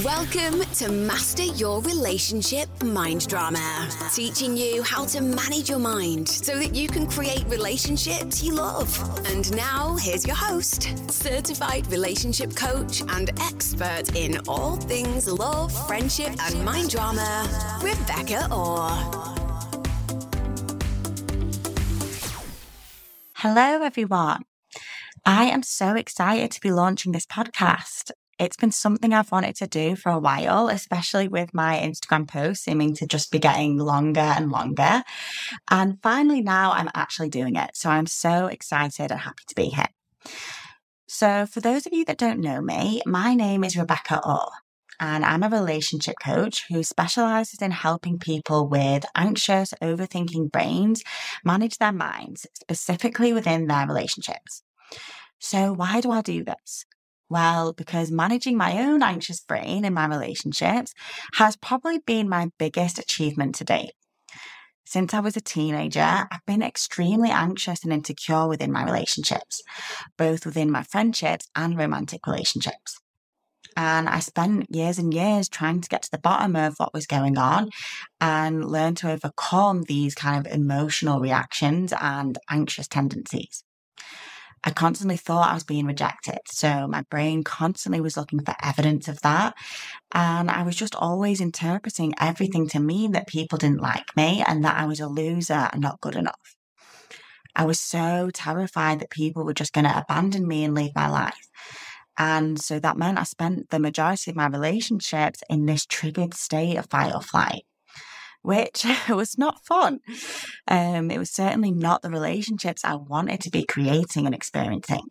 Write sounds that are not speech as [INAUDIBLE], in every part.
Welcome to Master Your Relationship Mind Drama, teaching you how to manage your mind so that you can create relationships you love. And now, here's your host, certified relationship coach and expert in all things love, friendship, and mind drama, Rebecca Orr. Hello, everyone. I am so excited to be launching this podcast. It's been something I've wanted to do for a while, especially with my Instagram posts seeming to just be getting longer and longer. And finally, now I'm actually doing it. So I'm so excited and happy to be here. So, for those of you that don't know me, my name is Rebecca Orr, and I'm a relationship coach who specializes in helping people with anxious, overthinking brains manage their minds, specifically within their relationships. So, why do I do this? Well, because managing my own anxious brain in my relationships has probably been my biggest achievement to date. Since I was a teenager, I've been extremely anxious and insecure within my relationships, both within my friendships and romantic relationships. And I spent years and years trying to get to the bottom of what was going on and learn to overcome these kind of emotional reactions and anxious tendencies. I constantly thought I was being rejected. So my brain constantly was looking for evidence of that. And I was just always interpreting everything to mean that people didn't like me and that I was a loser and not good enough. I was so terrified that people were just going to abandon me and leave my life. And so that meant I spent the majority of my relationships in this triggered state of fight or flight which [LAUGHS] was not fun. Um, it was certainly not the relationships I wanted to be creating and experiencing.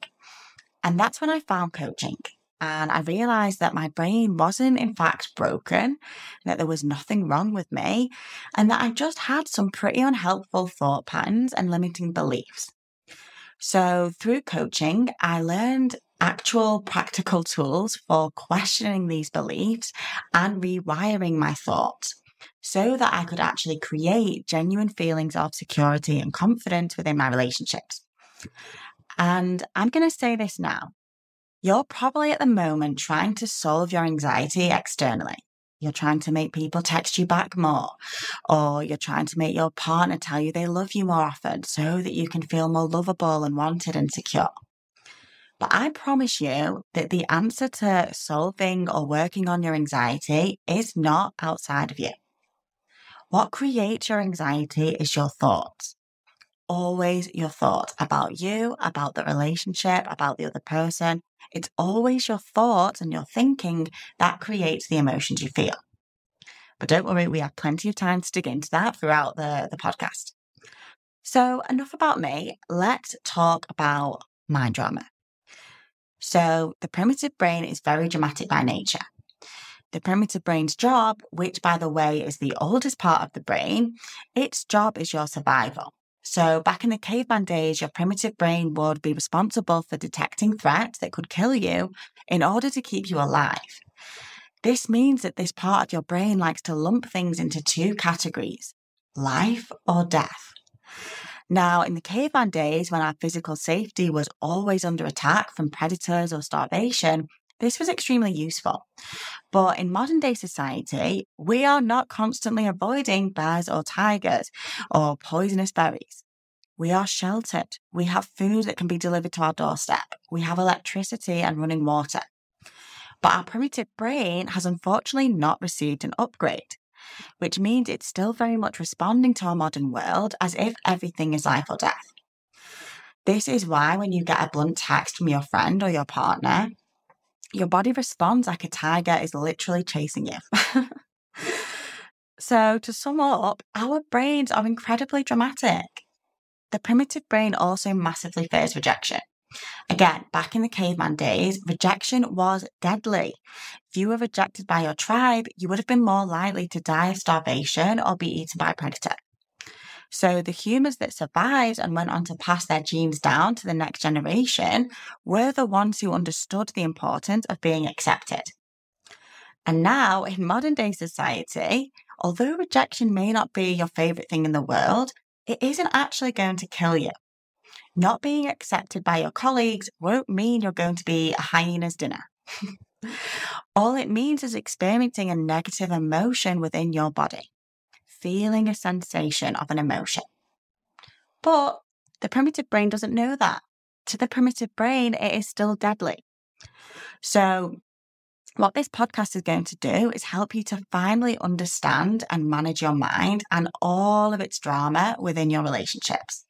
And that's when I found coaching. And I realized that my brain wasn't, in fact, broken, that there was nothing wrong with me, and that I just had some pretty unhelpful thought patterns and limiting beliefs. So, through coaching, I learned actual practical tools for questioning these beliefs and rewiring my thoughts so that I could actually create genuine feelings of security and confidence within my relationships. And I'm going to say this now. You're probably at the moment trying to solve your anxiety externally. You're trying to make people text you back more, or you're trying to make your partner tell you they love you more often so that you can feel more lovable and wanted and secure. But I promise you that the answer to solving or working on your anxiety is not outside of you. What creates your anxiety is your thoughts. Always your thoughts about you, about the relationship, about the other person. It's always your thoughts and your thinking that creates the emotions you feel. But don't worry, we have plenty of time to dig into that throughout the, the podcast. So, enough about me. Let's talk about mind drama. So, the primitive brain is very dramatic by nature. The primitive brain's job, which by the way is the oldest part of the brain, its job is your survival. So, back in the caveman days, your primitive brain would be responsible for detecting threats that could kill you in order to keep you alive. This means that this part of your brain likes to lump things into two categories life or death. Now, in the caveman days, when our physical safety was always under attack from predators or starvation, this was extremely useful. But in modern day society, we are not constantly avoiding bears or tigers or poisonous berries. We are sheltered. We have food that can be delivered to our doorstep. We have electricity and running water. But our primitive brain has unfortunately not received an upgrade, which means it's still very much responding to our modern world as if everything is life or death. This is why when you get a blunt text from your friend or your partner, your body responds like a tiger is literally chasing you. [LAUGHS] so, to sum up, our brains are incredibly dramatic. The primitive brain also massively fears rejection. Again, back in the caveman days, rejection was deadly. If you were rejected by your tribe, you would have been more likely to die of starvation or be eaten by a predator. So the humans that survived and went on to pass their genes down to the next generation were the ones who understood the importance of being accepted. And now, in modern day society, although rejection may not be your favorite thing in the world, it isn't actually going to kill you. Not being accepted by your colleagues won't mean you're going to be a hyena's dinner. [LAUGHS] All it means is experiencing a negative emotion within your body, feeling a sensation of an emotion. But the primitive brain doesn't know that. To the primitive brain, it is still deadly. So, what this podcast is going to do is help you to finally understand and manage your mind and all of its drama within your relationships.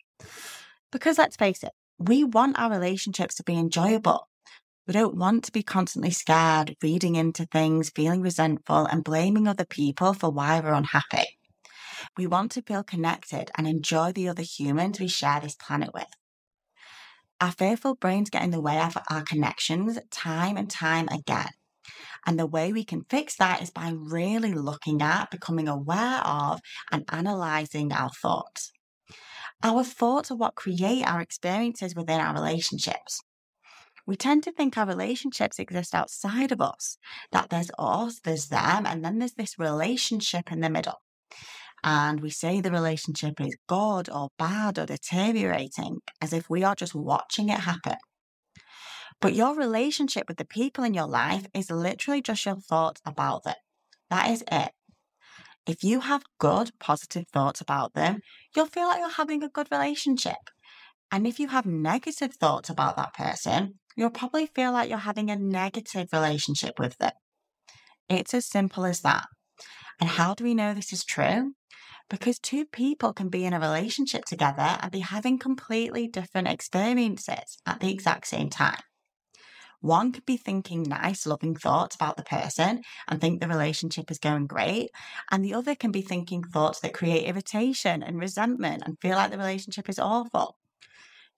Because let's face it, we want our relationships to be enjoyable. We don't want to be constantly scared, reading into things, feeling resentful, and blaming other people for why we're unhappy. We want to feel connected and enjoy the other humans we share this planet with. Our fearful brains get in the way of our connections time and time again. And the way we can fix that is by really looking at, becoming aware of, and analyzing our thoughts. Our thoughts are what create our experiences within our relationships. We tend to think our relationships exist outside of us, that there's us, there's them, and then there's this relationship in the middle. And we say the relationship is good or bad or deteriorating as if we are just watching it happen. But your relationship with the people in your life is literally just your thoughts about them. That is it. If you have good, positive thoughts about them, you'll feel like you're having a good relationship. And if you have negative thoughts about that person, you'll probably feel like you're having a negative relationship with them. It's as simple as that. And how do we know this is true? Because two people can be in a relationship together and be having completely different experiences at the exact same time. One could be thinking nice, loving thoughts about the person and think the relationship is going great. And the other can be thinking thoughts that create irritation and resentment and feel like the relationship is awful.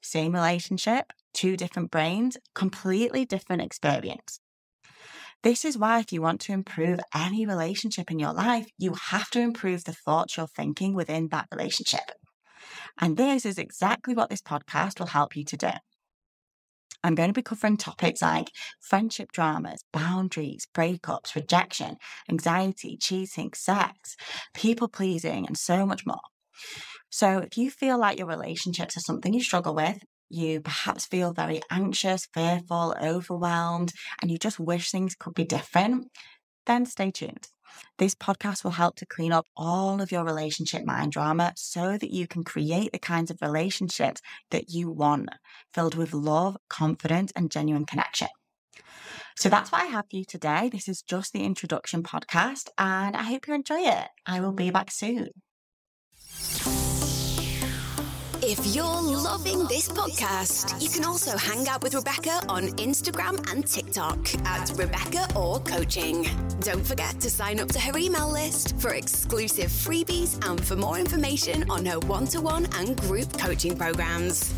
Same relationship, two different brains, completely different experience. This is why, if you want to improve any relationship in your life, you have to improve the thoughts you're thinking within that relationship. And this is exactly what this podcast will help you to do. I'm going to be covering topics like friendship dramas, boundaries, breakups, rejection, anxiety, cheating, sex, people pleasing, and so much more. So, if you feel like your relationships are something you struggle with, you perhaps feel very anxious, fearful, overwhelmed, and you just wish things could be different, then stay tuned. This podcast will help to clean up all of your relationship mind drama so that you can create the kinds of relationships that you want, filled with love, confidence, and genuine connection. So that's what I have for you today. This is just the introduction podcast, and I hope you enjoy it. I will be back soon. If you're loving this podcast, you can also hang out with Rebecca on Instagram and TikTok at Rebecca Orr Coaching. Don't forget to sign up to her email list for exclusive freebies and for more information on her one to one and group coaching programs.